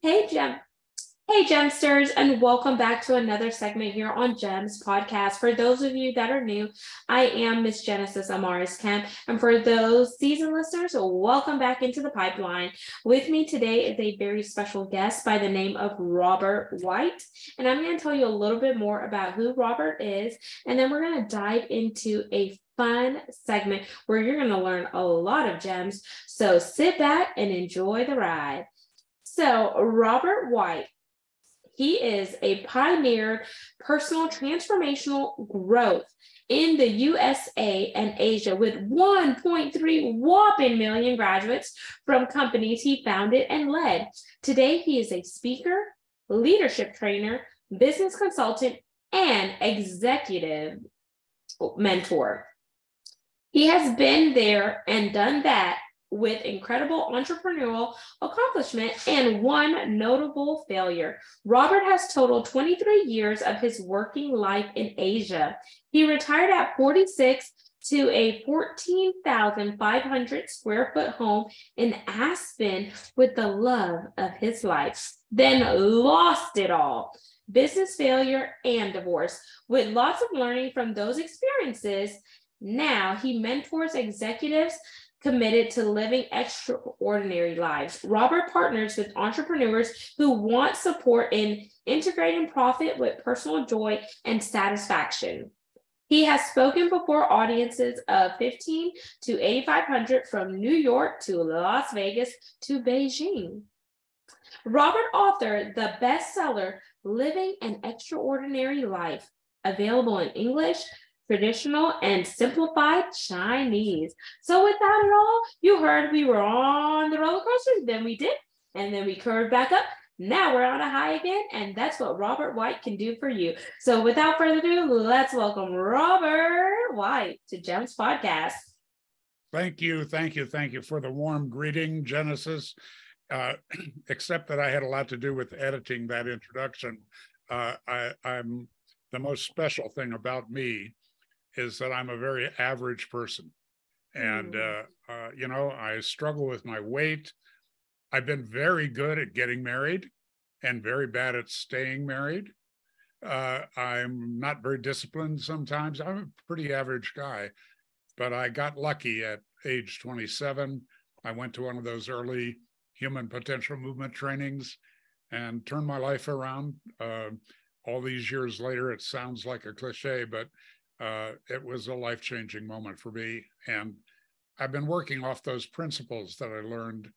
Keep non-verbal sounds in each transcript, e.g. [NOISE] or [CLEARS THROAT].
Hey, Gem. Hey, Gemsters, and welcome back to another segment here on Gems Podcast. For those of you that are new, I am Miss Genesis Amaris Kemp. And for those seasoned listeners, welcome back into the pipeline. With me today is a very special guest by the name of Robert White. And I'm going to tell you a little bit more about who Robert is. And then we're going to dive into a fun segment where you're going to learn a lot of gems. So sit back and enjoy the ride. So, Robert White he is a pioneer personal transformational growth in the USA and Asia with 1.3 whopping million graduates from companies he founded and led. Today, he is a speaker, leadership trainer, business consultant, and executive mentor. He has been there and done that with incredible entrepreneurial accomplishment and one notable failure. Robert has totaled 23 years of his working life in Asia. He retired at 46 to a 14,500 square foot home in Aspen with the love of his life, then lost it all. Business failure and divorce. With lots of learning from those experiences, now he mentors executives committed to living extraordinary lives. Robert partners with entrepreneurs who want support in integrating profit with personal joy and satisfaction. He has spoken before audiences of 15 to 8,500 from New York to Las Vegas to Beijing. Robert authored the bestseller Living an Extraordinary Life, available in English, traditional and simplified Chinese. So with that at all, you heard we were on the roller coaster, then we did, and then we curved back up. Now we're on a high again, and that's what Robert White can do for you. So without further ado, let's welcome Robert White to Gems Podcast. Thank you, thank you, thank you for the warm greeting, Genesis. Uh, [CLEARS THROAT] except that I had a lot to do with editing that introduction. Uh, I, I'm the most special thing about me is that I'm a very average person. And, mm. uh, uh, you know, I struggle with my weight. I've been very good at getting married and very bad at staying married. Uh, I'm not very disciplined sometimes. I'm a pretty average guy, but I got lucky at age 27. I went to one of those early human potential movement trainings and turned my life around. Uh, all these years later, it sounds like a cliche, but uh, it was a life changing moment for me. And I've been working off those principles that I learned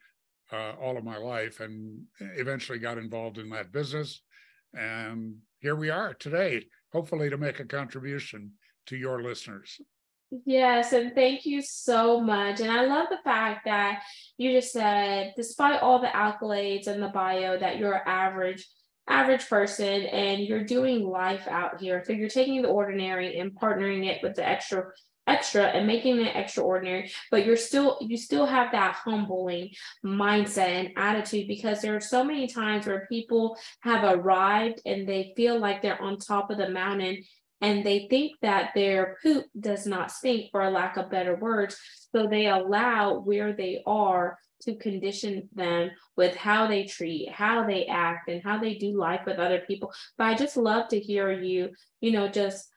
uh, all of my life and eventually got involved in that business. And here we are today, hopefully to make a contribution to your listeners. Yes, and thank you so much. And I love the fact that you just said, despite all the accolades and the bio, that you're average average person and you're doing life out here. So you're taking the ordinary and partnering it with the extra extra and making it extraordinary but you're still you still have that humbling mindset and attitude because there are so many times where people have arrived and they feel like they're on top of the mountain and they think that their poop does not stink for a lack of better words so they allow where they are to condition them with how they treat, how they act, and how they do life with other people. But I just love to hear you, you know, just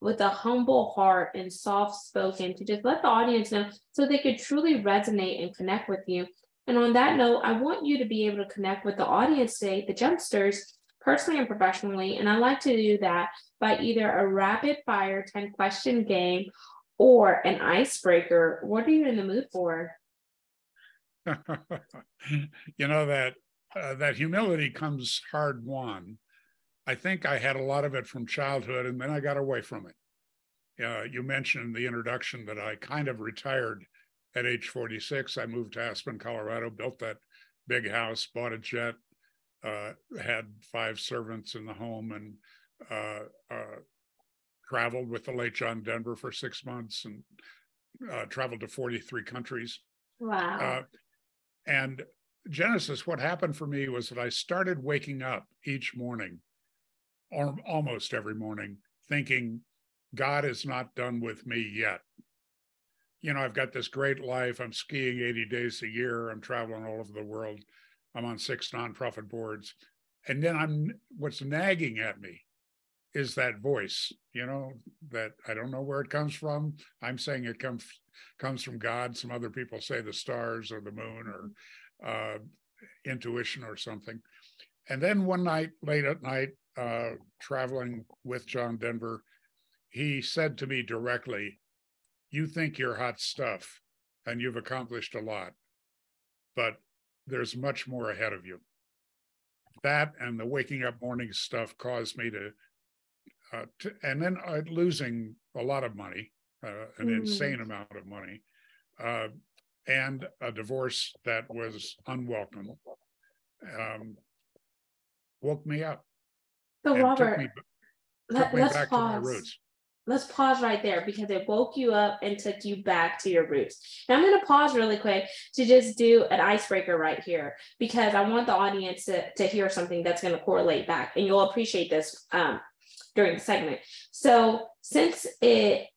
with a humble heart and soft spoken to just let the audience know so they could truly resonate and connect with you. And on that note, I want you to be able to connect with the audience today, the Gemsters, personally and professionally. And I like to do that by either a rapid fire 10 question game or an icebreaker. What are you in the mood for? [LAUGHS] you know that uh, that humility comes hard won. I think I had a lot of it from childhood, and then I got away from it. Uh, you mentioned in the introduction that I kind of retired at age 46. I moved to Aspen, Colorado, built that big house, bought a jet, uh, had five servants in the home, and uh, uh, traveled with the late John Denver for six months and uh, traveled to 43 countries. Wow. And Genesis, what happened for me was that I started waking up each morning, or almost every morning, thinking, God is not done with me yet. You know, I've got this great life. I'm skiing 80 days a year. I'm traveling all over the world. I'm on six nonprofit boards. And then I'm what's nagging at me is that voice, you know, that I don't know where it comes from. I'm saying it comes comes from God. Some other people say the stars or the moon or uh, intuition or something. And then one night, late at night, uh, traveling with John Denver, he said to me directly, You think you're hot stuff and you've accomplished a lot, but there's much more ahead of you. That and the waking up morning stuff caused me to, uh, to and then uh, losing a lot of money, uh, an mm. insane amount of money, uh, and a divorce that was unwelcome, um, woke me up. So Robert, me, let, us pause let's pause right there because it woke you up and took you back to your roots. Now I'm going to pause really quick to just do an icebreaker right here because I want the audience to, to hear something that's going to correlate back and you'll appreciate this um, during the segment. So since it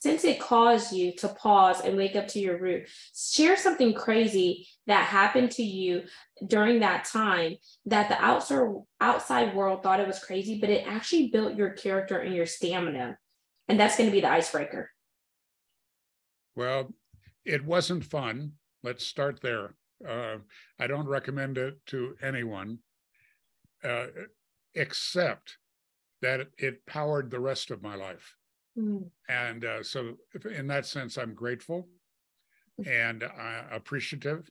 since it caused you to pause and wake up to your root, share something crazy that happened to you during that time that the outside outside world thought it was crazy, but it actually built your character and your stamina and that's going to be the icebreaker. Well, it wasn't fun. Let's start there. Uh, I don't recommend it to anyone, uh, except that it powered the rest of my life. Mm. And uh, so, in that sense, I'm grateful and uh, appreciative.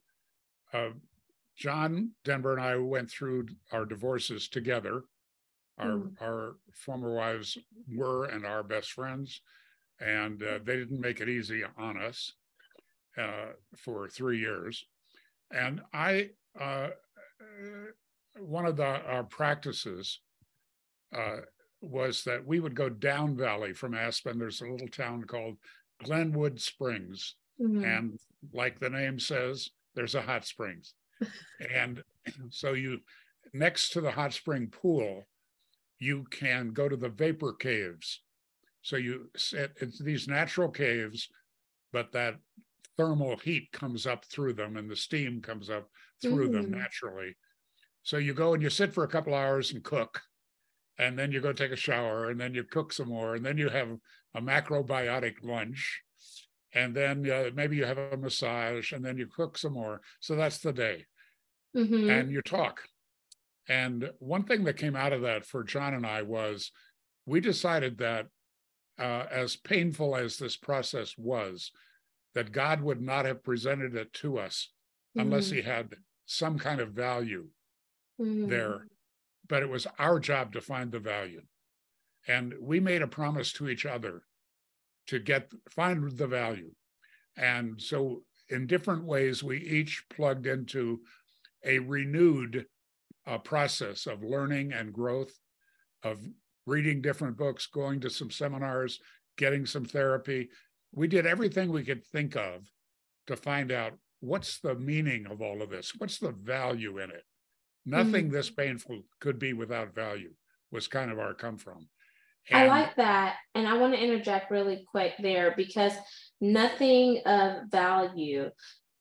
John Denver and I went through our divorces together. Our mm. our former wives were and are best friends, and uh, they didn't make it easy on us uh, for three years. And I uh, one of the our practices uh, was that we would go down valley from Aspen. There's a little town called Glenwood Springs, mm-hmm. and like the name says, there's a hot springs, [LAUGHS] and so you next to the hot spring pool you can go to the vapor caves. So you set it's these natural caves, but that thermal heat comes up through them and the steam comes up through mm. them naturally. So you go and you sit for a couple hours and cook, and then you go take a shower, and then you cook some more, and then you have a macrobiotic lunch, and then uh, maybe you have a massage, and then you cook some more. So that's the day, mm-hmm. and you talk. And one thing that came out of that for John and I was we decided that uh, as painful as this process was, that God would not have presented it to us mm-hmm. unless He had some kind of value mm-hmm. there. But it was our job to find the value. And we made a promise to each other to get find the value. And so in different ways, we each plugged into a renewed uh, process of learning and growth, of reading different books, going to some seminars, getting some therapy. We did everything we could think of to find out what's the meaning of all of this? What's the value in it? Nothing mm-hmm. this painful could be without value, was kind of our come from. And I like that. And I want to interject really quick there because nothing of value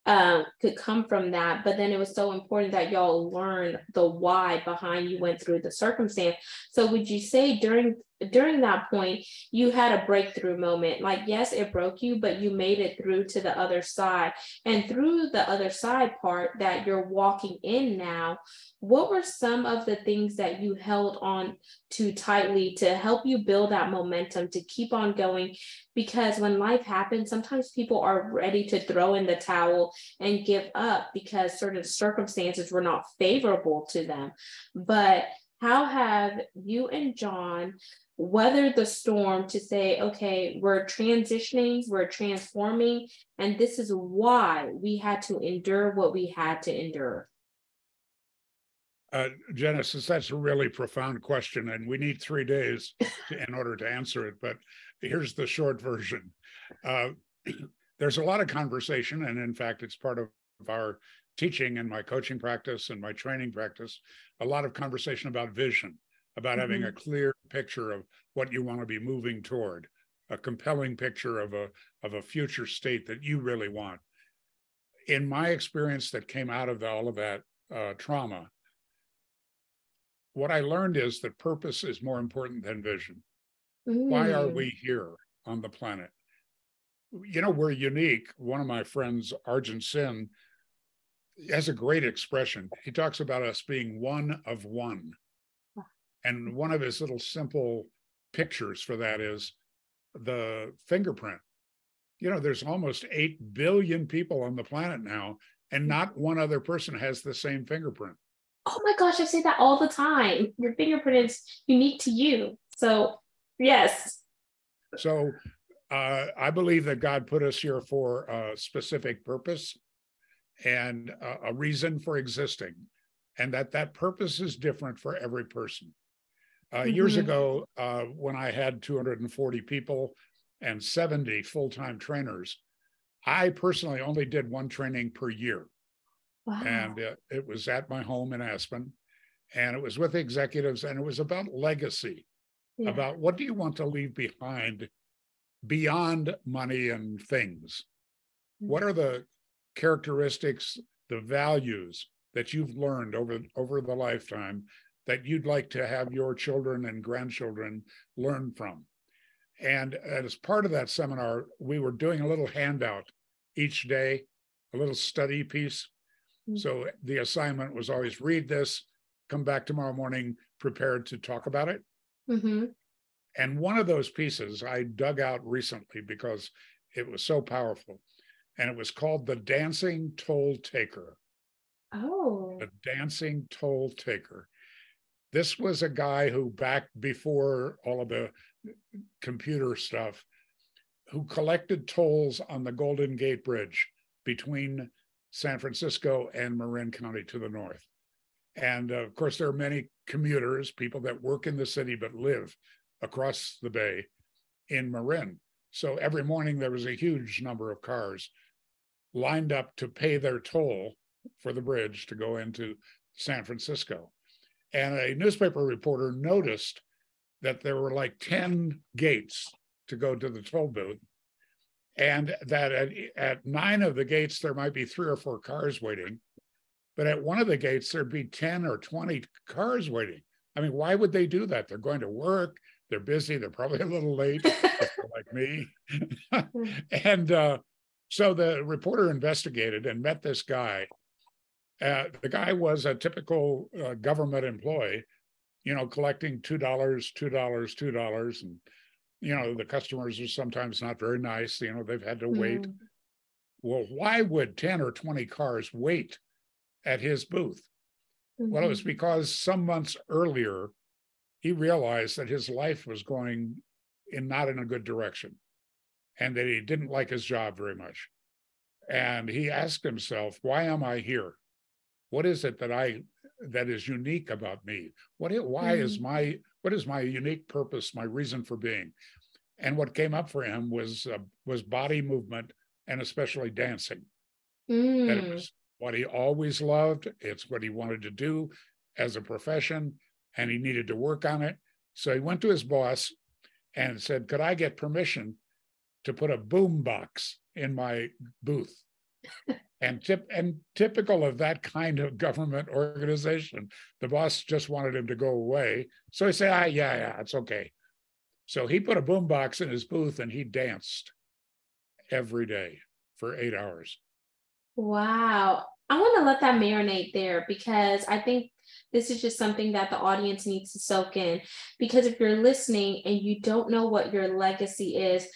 um, could come from that. But then it was so important that y'all learn the why behind you went through the circumstance. So would you say during during that point you had a breakthrough moment. Like yes it broke you but you made it through to the other side. And through the other side part that you're walking in now what were some of the things that you held on to tightly to help you build that momentum to keep on going? Because when life happens sometimes people are ready to throw in the towel and give up because certain circumstances were not favorable to them. But how have you and John weathered the storm to say, okay, we're transitioning, we're transforming, and this is why we had to endure what we had to endure? Uh, Genesis, that's a really profound question, and we need three days to, in order to answer it. But here's the short version. Uh, [CLEARS THROAT] there's a lot of conversation, and in fact, it's part of our teaching and my coaching practice and my training practice, a lot of conversation about vision about mm-hmm. having a clear picture of what you want to be moving toward, a compelling picture of a of a future state that you really want. In my experience, that came out of all of that uh, trauma, what I learned is that purpose is more important than vision. Why are mm. we here on the planet? You know, we're unique. One of my friends, Arjun Sin, has a great expression. He talks about us being one of one. And one of his little simple pictures for that is the fingerprint. You know, there's almost 8 billion people on the planet now, and not one other person has the same fingerprint. Oh my gosh, I say that all the time. Your fingerprint is unique to you. So, yes. So, uh, I believe that God put us here for a specific purpose and a, a reason for existing, and that that purpose is different for every person. Uh, mm-hmm. Years ago, uh, when I had 240 people and 70 full time trainers, I personally only did one training per year. Wow. And it, it was at my home in Aspen, and it was with executives, and it was about legacy, yeah. about what do you want to leave behind beyond money and things? Mm-hmm. What are the characteristics, the values that you've learned over over the lifetime that you'd like to have your children and grandchildren learn from. And as part of that seminar, we were doing a little handout each day, a little study piece. Mm-hmm. So the assignment was always read this, come back tomorrow morning prepared to talk about it. Mm-hmm. And one of those pieces I dug out recently because it was so powerful. And it was called The Dancing Toll Taker. Oh. The Dancing Toll Taker. This was a guy who, back before all of the computer stuff, who collected tolls on the Golden Gate Bridge between San Francisco and Marin County to the north. And uh, of course, there are many commuters, people that work in the city but live across the bay in Marin. So every morning there was a huge number of cars lined up to pay their toll for the bridge to go into San Francisco. And a newspaper reporter noticed that there were like 10 gates to go to the toll booth. And that at, at nine of the gates, there might be three or four cars waiting. But at one of the gates, there'd be 10 or 20 cars waiting. I mean, why would they do that? They're going to work, they're busy, they're probably a little late, [LAUGHS] like me. [LAUGHS] and uh, so the reporter investigated and met this guy uh, the guy was a typical uh, government employee, you know, collecting two dollars, two dollars, two dollars, and you know the customers are sometimes not very nice. You know, they've had to wait. Mm. Well, why would ten or twenty cars wait at his booth? Mm-hmm. Well, it was mm-hmm. because some months earlier, he realized that his life was going in not in a good direction, and that he didn't like his job very much. And he asked himself, "Why am I here?" What is it that i that is unique about me? What it, why mm. is my what is my unique purpose my reason for being? And what came up for him was uh, was body movement and especially dancing. Mm. that it was what he always loved. It's what he wanted to do as a profession and he needed to work on it. So he went to his boss and said could i get permission to put a boom box in my booth and tip and typical of that kind of government organization the boss just wanted him to go away. So he said ah yeah yeah it's okay. So he put a boombox in his booth and he danced every day for eight hours. Wow. I want to let that marinate there because i think this is just something that the audience needs to soak in. Because if you're listening and you don't know what your legacy is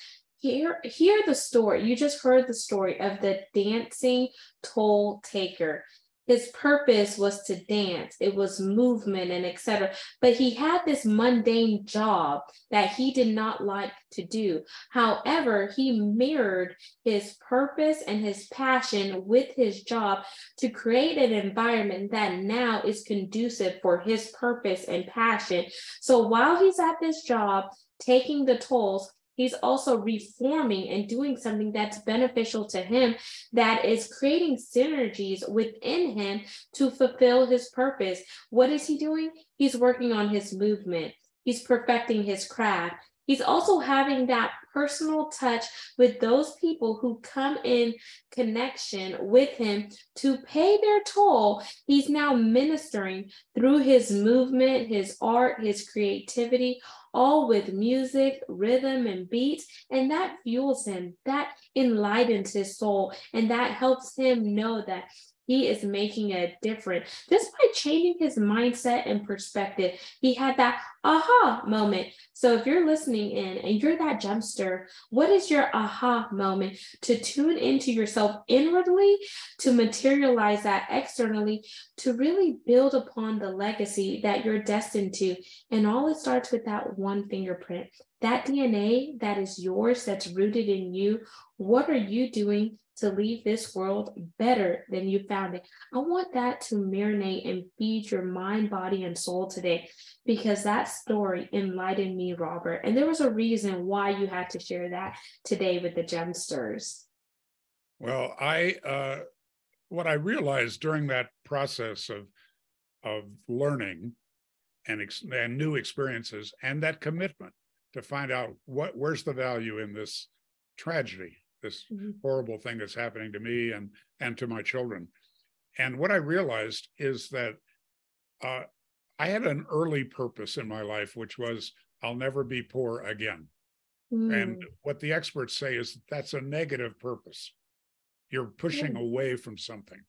hear hear the story. You just heard the story of the dancing toll taker. His purpose was to dance. It was movement and etc. But he had this mundane job that he did not like to do. However, he mirrored his purpose and his passion with his job to create an environment that now is conducive for his purpose and passion. So while he's at this job, taking the tolls, he's also reforming and doing something that's beneficial to him that is creating synergies within him to fulfill his purpose. What is he doing? He's working on his movement. He's perfecting his craft. He's also having that personal touch with those people who come in connection with him to pay their toll. He's now ministering through his movement, his art, his creativity, all with music, rhythm, and beat. And that fuels him, that enlightens his soul, and that helps him know that he is making a difference just by changing his mindset and perspective. He had that aha moment. So if you're listening in and you're that Gemster, what is your aha moment to tune into yourself inwardly, to materialize that externally, to really build upon the legacy that you're destined to? And all it starts with that one fingerprint. That DNA that is yours, that's rooted in you. What are you doing to leave this world better than you found it. I want that to marinate and feed your mind, body, and soul today because that story enlightened me, Robert. And there was a reason why you had to share that today with the Gemsters. Well, I uh, what I realized during that process of of learning and, ex- and new experiences and that commitment to find out what where's the value in this tragedy this mm-hmm. horrible thing that's happening to me and and to my children. And what I realized is that uh, I had an early purpose in my life, which was I'll never be poor again. Mm. And what the experts say is that's a negative purpose. You're pushing mm. away from something.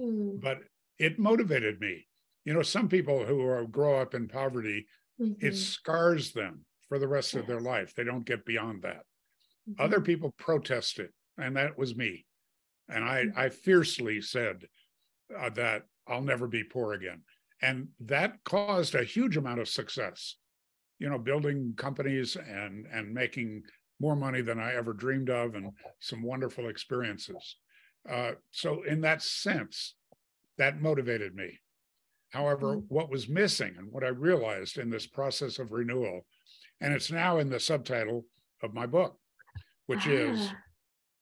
Mm. But it motivated me. You know, some people who are, grow up in poverty, mm-hmm. it scars them for the rest yes. of their life. They don't get beyond that. Mm-hmm. Other people protested, and that was me. And I, mm-hmm. I fiercely said uh, that I'll never be poor again. And that caused a huge amount of success, you know, building companies and, and making more money than I ever dreamed of and some wonderful experiences. Uh, so, in that sense, that motivated me. However, mm-hmm. what was missing and what I realized in this process of renewal, and it's now in the subtitle of my book, which ah. [SIGHS] is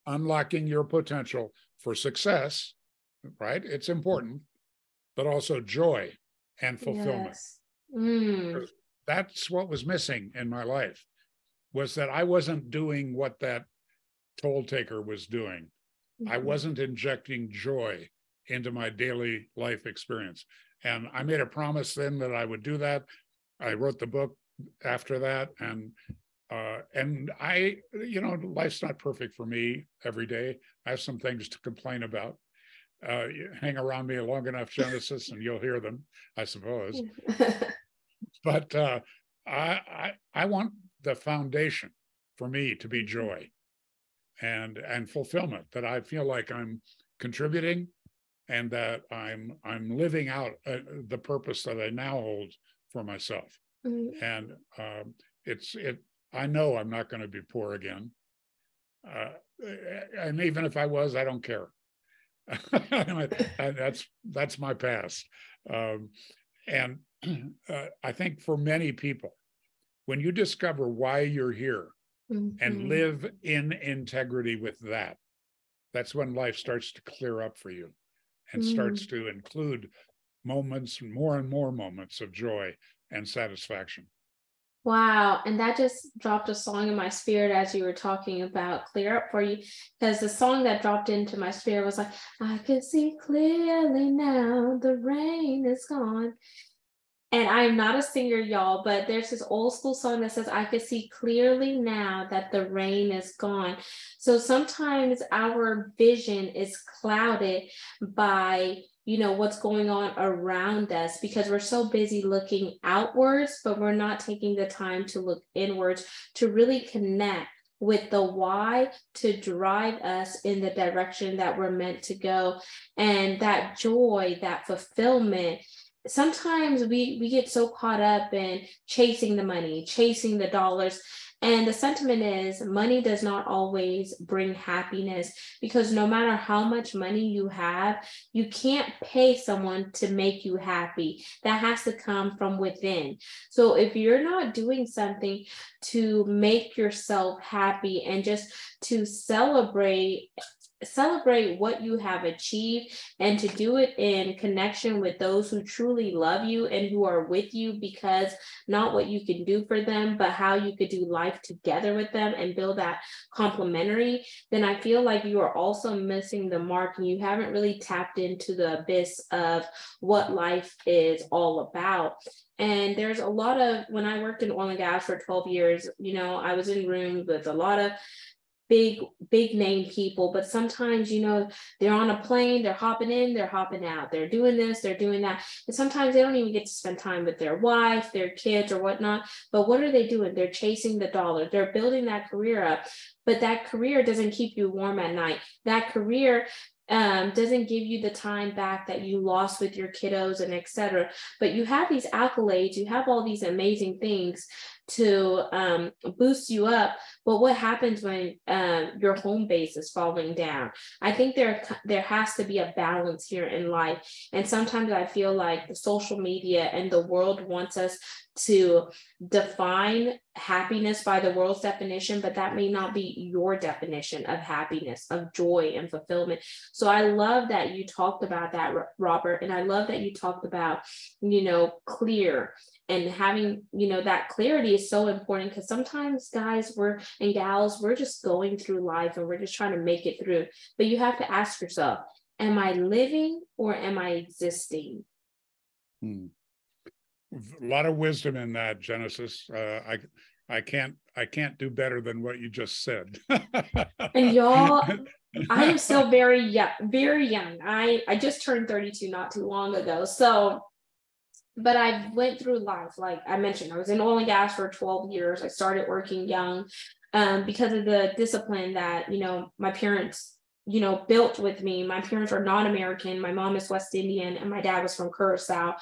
unlocking your potential for success, right? It's important, but also joy and fulfillment. Yes. Mm. That's what was missing in my life was that I wasn't doing what that toll taker was doing. Mm-hmm. I wasn't injecting joy into my daily life experience. And I made a promise then that I would do that. I wrote the book after that and uh, and I, you know, life's not perfect for me every day. I have some things to complain about. Uh, hang around me long enough, Genesis, and you'll hear them, I suppose. [LAUGHS] but uh, I, I, I want the foundation for me to be mm-hmm. joy and and fulfillment that I feel like I'm contributing and that I'm I'm living out uh, the purpose that I now hold for myself. Mm-hmm. And um, it's it I know I'm not going to be poor again. Uh, and even if I was, I don't care. [LAUGHS] that's that's my past. Um, and [CLEARS THROAT] uh, I think for many people, when you discover why you're here mm-hmm. and live in integrity with that, that's when life starts to clear up for you and mm. starts to include moments, more and more moments of joy and satisfaction. Wow. And that just dropped a song in my spirit as you were talking about Clear Up for You. Because the song that dropped into my spirit was like, I can see clearly now the rain is gone. And I'm not a singer, y'all, but there's this old school song that says, I can see clearly now that the rain is gone. So sometimes our vision is clouded by you know what's going on around us because we're so busy looking outwards but we're not taking the time to look inwards to really connect with the why to drive us in the direction that we're meant to go. And that joy that fulfillment sometimes we we get so caught up in chasing the money chasing the dollars and the sentiment is money does not always bring happiness because no matter how much money you have, you can't pay someone to make you happy. That has to come from within. So if you're not doing something to make yourself happy and just to celebrate celebrate what you have achieved and to do it in connection with those who truly love you and who are with you because not what you can do for them but how you could do life together with them and build that complementary then i feel like you are also missing the mark and you haven't really tapped into the abyss of what life is all about. And there's a lot of when i worked in oil and gas for 12 years you know i was in rooms with a lot of big big name people but sometimes you know they're on a plane they're hopping in they're hopping out. They're doing this they're doing that. And sometimes they don't even get to spend time with their wife their kids or whatnot. But what are they doing? They're chasing the dollar. They're building that career up. But that career doesn't keep you warm at night. That career um, doesn't give you the time back that you lost with your kiddos and etc. But you have these accolades, you have all these amazing things to um, boost you up. But what happens when um, your home base is falling down? I think there there has to be a balance here in life, and sometimes I feel like the social media and the world wants us to define happiness by the world's definition, but that may not be your definition of happiness, of joy and fulfillment. So I love that you talked about that, Robert, and I love that you talked about, you know, clear and having you know that clarity is so important because sometimes guys we're and gals we're just going through life and we're just trying to make it through but you have to ask yourself am i living or am i existing? Hmm. A lot of wisdom in that genesis. Uh, i i can't i can't do better than what you just said. And y'all i am [LAUGHS] still very young very young. I i just turned 32 not too long ago so but i went through life like i mentioned i was in oil and gas for 12 years. I started working young um, because of the discipline that you know my parents you know built with me. My parents are non-american my mom is west indian and my dad was from curacao.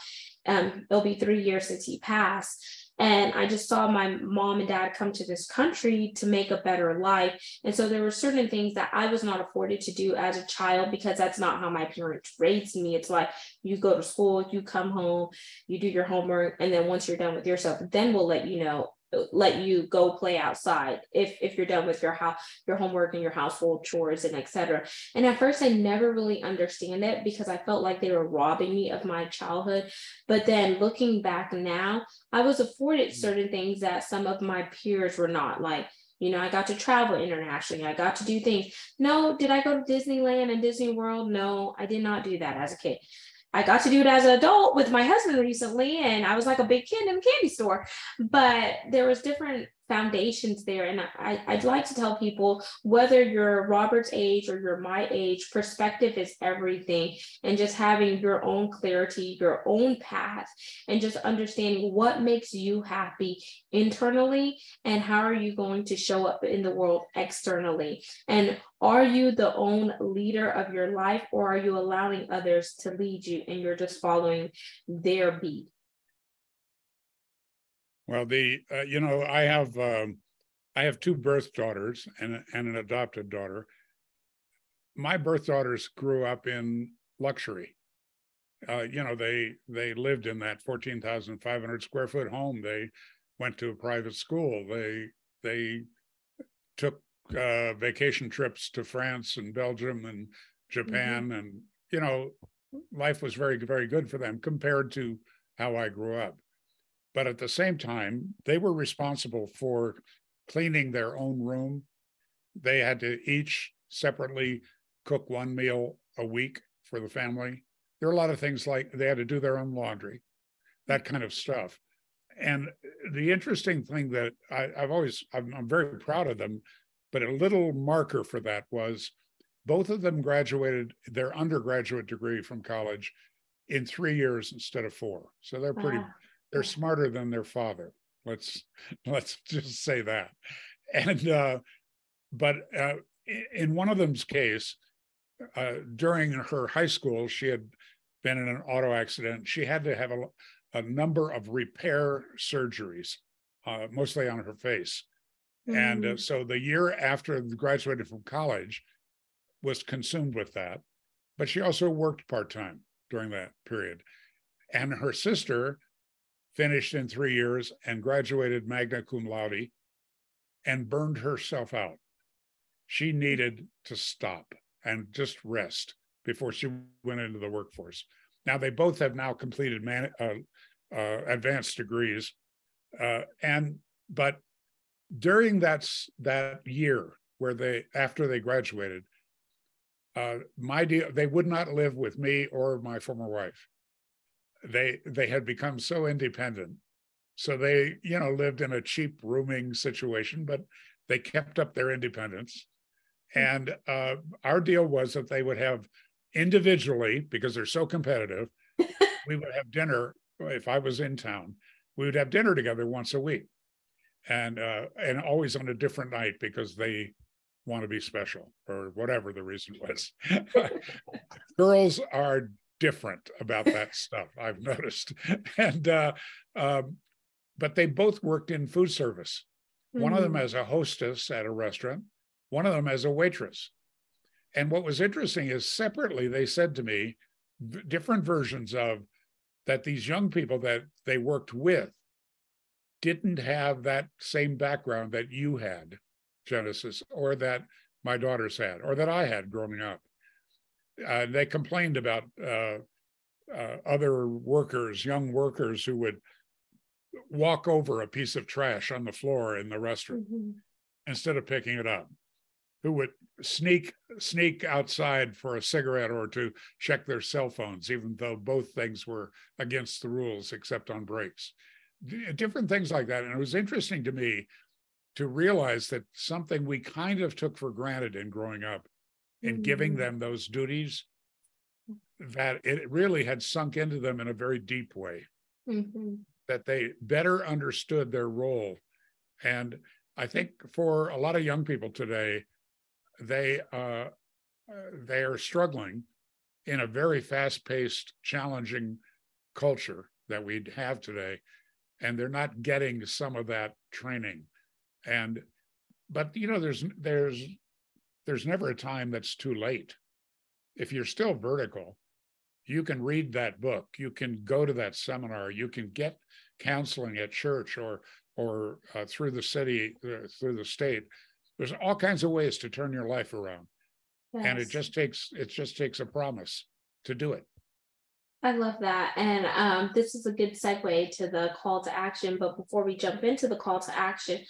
Um, it'll be three years since he passed. And I just saw my mom and dad come to this country to make a better life. And so there were certain things that I was not afforded to do as a child because that's not how my parents raised me. It's like you go to school, you come home, you do your homework, and then once you're done with yourself, then we'll let you know let you go play outside if if you're done with your house your homework and your household chores and etc and at first i never really understand it because i felt like they were robbing me of my childhood but then looking back now i was afforded mm. certain things that some of my peers were not like you know, I got to travel internationally. I got to do things. No, did I go to Disneyland and Disney World? No, I did not do that as a kid. I got to do it as an adult with my husband recently, and I was like a big kid in a candy store. But there was different foundations there. And I, I'd like to tell people whether you're Robert's age or you're my age, perspective is everything. And just having your own clarity, your own path, and just understanding what makes you happy internally and how are you going to show up in the world externally. And are you the own leader of your life or are you allowing others to lead you and you're just following their beat? Well, the uh, you know I have um, I have two birth daughters and and an adopted daughter. My birth daughters grew up in luxury. Uh, you know they they lived in that fourteen thousand five hundred square foot home. They went to a private school. They they took uh, vacation trips to France and Belgium and Japan, mm-hmm. and you know life was very very good for them compared to how I grew up. But at the same time, they were responsible for cleaning their own room. They had to each separately cook one meal a week for the family. There are a lot of things like they had to do their own laundry, that kind of stuff. And the interesting thing that I, have always, I'm, I'm very proud of them, but a little marker for that was both of them graduated their undergraduate degree from college in three years instead of four. So they're pretty wow they're smarter than their father. Let's [LAUGHS] let's just say that. And uh, but uh, in one of them's case, uh, during her high school, she had been in an auto accident. She had to have a, a number of repair surgeries, uh, mostly on her face. Mm. And uh, mm. so the year after graduated from college was consumed with that. But she also worked part time during that period. And her sister finished in three years and graduated magna cum laude and burned herself out. She needed to stop and just rest before she went into the workforce. Now they both have now completed man, uh, uh, advanced degrees, uh, and but during that that year where they after they graduated, uh, my deal they would not live with me or my former wife. They they had become so independent, so they you know lived in a cheap rooming situation, but they kept up their independence. Hmm. And uh, our deal was that they would have individually, because they're so competitive, [LAUGHS] we would have dinner if I was in town. We would have dinner together once a week, and uh, and always on a different night because they want to be special or whatever the reason was. [LAUGHS] Girls are different about that [LAUGHS] stuff. I've noticed, and uh, um, but they both worked in food service. Mm-hmm. One of them mm-hmm. as a hostess at a restaurant, one of them as a waitress. And what was interesting is separately, they said to me v- different versions of that these young people that they worked with didn't have that same background that you had, Genesis, or that my daughters had, or that I had growing up. Uh, they complained about uh, uh, other workers, young workers who would walk over a piece of trash on the floor in the restaurant mm-hmm. instead of picking it up who would sneak sneak outside for a cigarette or to check their cell phones, even though both things were against the rules except on breaks. Different things like that. And it was interesting to me to realize that something we kind of took for granted in growing up, in mm-hmm. giving them those duties, that it really had sunk into them in a very deep way. Mm-hmm. That they better understood their role. And I think for a lot of young people today, they uh, they are struggling in a very fast-paced, challenging culture that we have today, and they're not getting some of that training. And but you know, there's there's there's never a time that's too late. If you're still vertical, you can read that book, you can go to that seminar, you can get counseling at church or or uh, through the city, uh, through the state there's all kinds of ways to turn your life around yes. and it just takes it just takes a promise to do it I love that. And um, this is a good segue to the call to action. But before we jump into the call to action,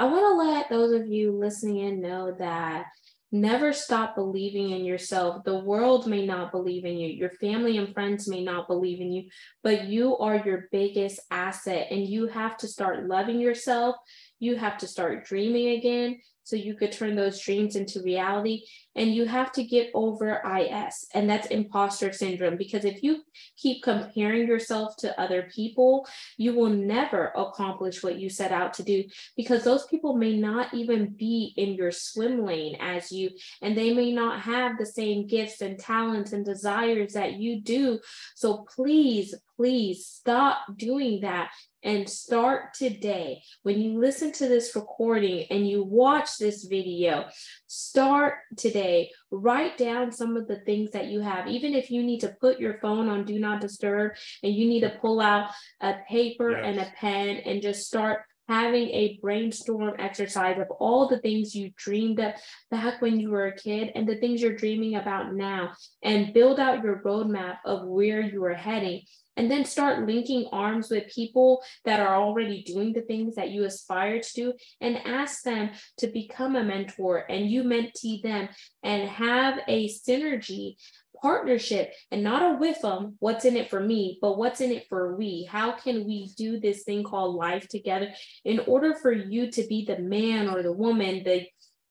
I want to let those of you listening in know that never stop believing in yourself. The world may not believe in you, your family and friends may not believe in you, but you are your biggest asset. And you have to start loving yourself. You have to start dreaming again so you could turn those dreams into reality. And you have to get over IS, and that's imposter syndrome. Because if you keep comparing yourself to other people, you will never accomplish what you set out to do because those people may not even be in your swim lane as you, and they may not have the same gifts and talents and desires that you do. So please, please stop doing that and start today. When you listen to this recording and you watch this video, start today. Write down some of the things that you have, even if you need to put your phone on do not disturb and you need to pull out a paper yes. and a pen and just start having a brainstorm exercise of all the things you dreamed of back when you were a kid and the things you're dreaming about now and build out your roadmap of where you are heading. And then start linking arms with people that are already doing the things that you aspire to do and ask them to become a mentor and you mentee them and have a synergy partnership and not a with them what's in it for me but what's in it for we how can we do this thing called life together in order for you to be the man or the woman the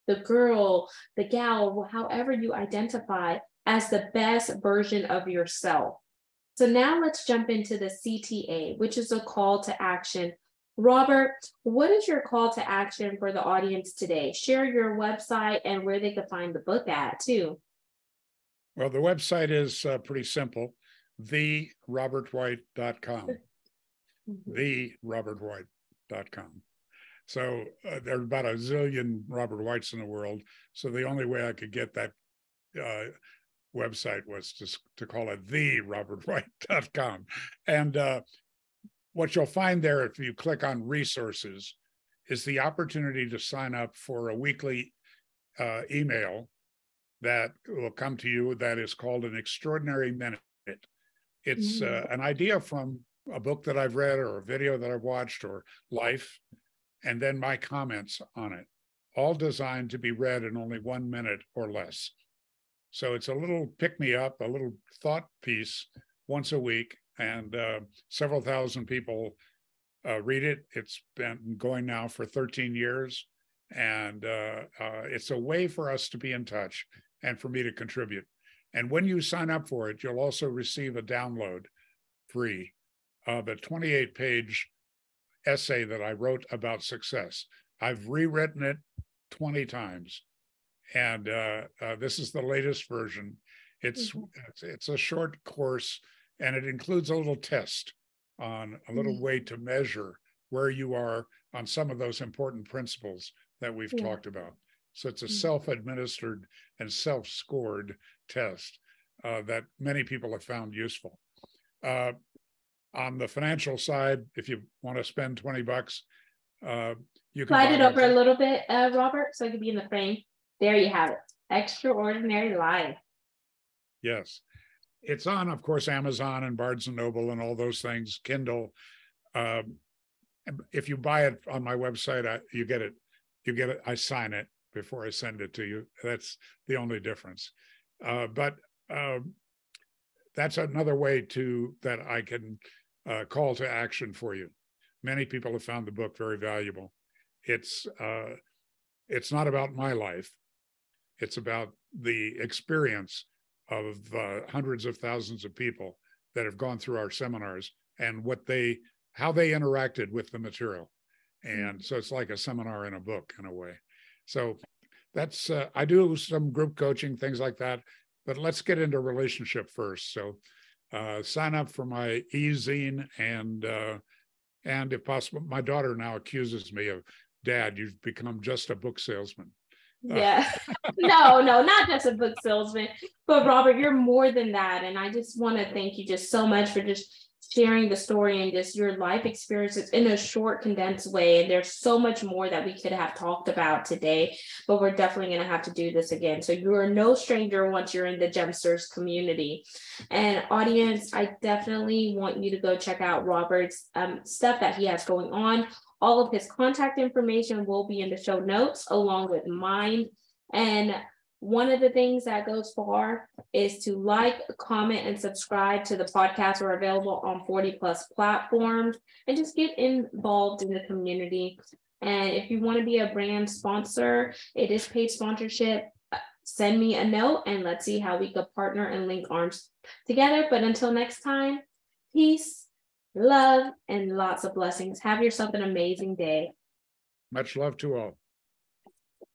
the girl the gal however you identify as the best version of yourself so now let's jump into the CTA, which is a call to action. Robert, what is your call to action for the audience today? Share your website and where they can find the book at too. Well, the website is uh, pretty simple, therobertwhite.com. Mm-hmm. therobertwhite.com. So uh, there are about a zillion Robert Whites in the world. So the only way I could get that uh, website was to, to call it the robertwhite.com. And uh, what you'll find there, if you click on resources, is the opportunity to sign up for a weekly uh, email that will come to you that is called an extraordinary minute. It's uh, an idea from a book that I've read or a video that I've watched or life, and then my comments on it, all designed to be read in only one minute or less. So it's a little pick me up, a little thought piece once a week, and uh, several thousand people uh, read it. It's been going now for 13 years, and uh, uh, it's a way for us to be in touch and for me to contribute. And when you sign up for it, you'll also receive a download free of a 28 page essay that I wrote about success. I've rewritten it 20 times, and uh, uh, this is the latest version. It's, mm-hmm. it's, it's a short course, and it includes a little test on a little mm-hmm. way to measure where you are on some of those important principles that we've yeah. talked about. So it's a mm-hmm. self-administered and self-scored test uh, that many people have found useful. Uh, on the financial side, if you want to spend 20 bucks, uh, you can slide it over a little bit, uh, Robert, so it could be in the frame. There you have it. Extraordinary Life. Yes. It's on, of course, Amazon and Barnes and Noble and all those things, Kindle. Um, if you buy it on my website, I, you get it. You get it. I sign it before I send it to you. That's the only difference. Uh, but um, that's another way to that I can uh, call to action for you. Many people have found the book very valuable. It's uh, it's not about my life. It's about the experience of uh, hundreds of thousands of people that have gone through our seminars and what they how they interacted with the material. And so it's like a seminar in a book in a way. So that's uh, I do some group coaching things like that, but let's get into relationship first. So uh, sign up for my e-zine and uh, and if possible, my daughter now accuses me of dad, you've become just a book salesman. Uh, yeah. [LAUGHS] no, no, not just a book salesman, but Robert, you're more than that. And I just want to thank you just so much for just sharing the story and just your life experiences in a short, condensed way. And there's so much more that we could have talked about today, but we're definitely going to have to do this again. So you are no stranger once you're in the Gemsters community. And audience, I definitely want you to go check out Robert's um, stuff that he has going on. All of his contact information will be in the show notes along with mine. And one of the things that goes far is to like, comment, and subscribe to the podcast. We're available on 40 plus platforms and just get involved in the community. And if you want to be a brand sponsor, it is paid sponsorship. Uh, send me a note and let's see how we could partner and link arms together. But until next time, peace, love, and lots of blessings. Have yourself an amazing day. Much love to all.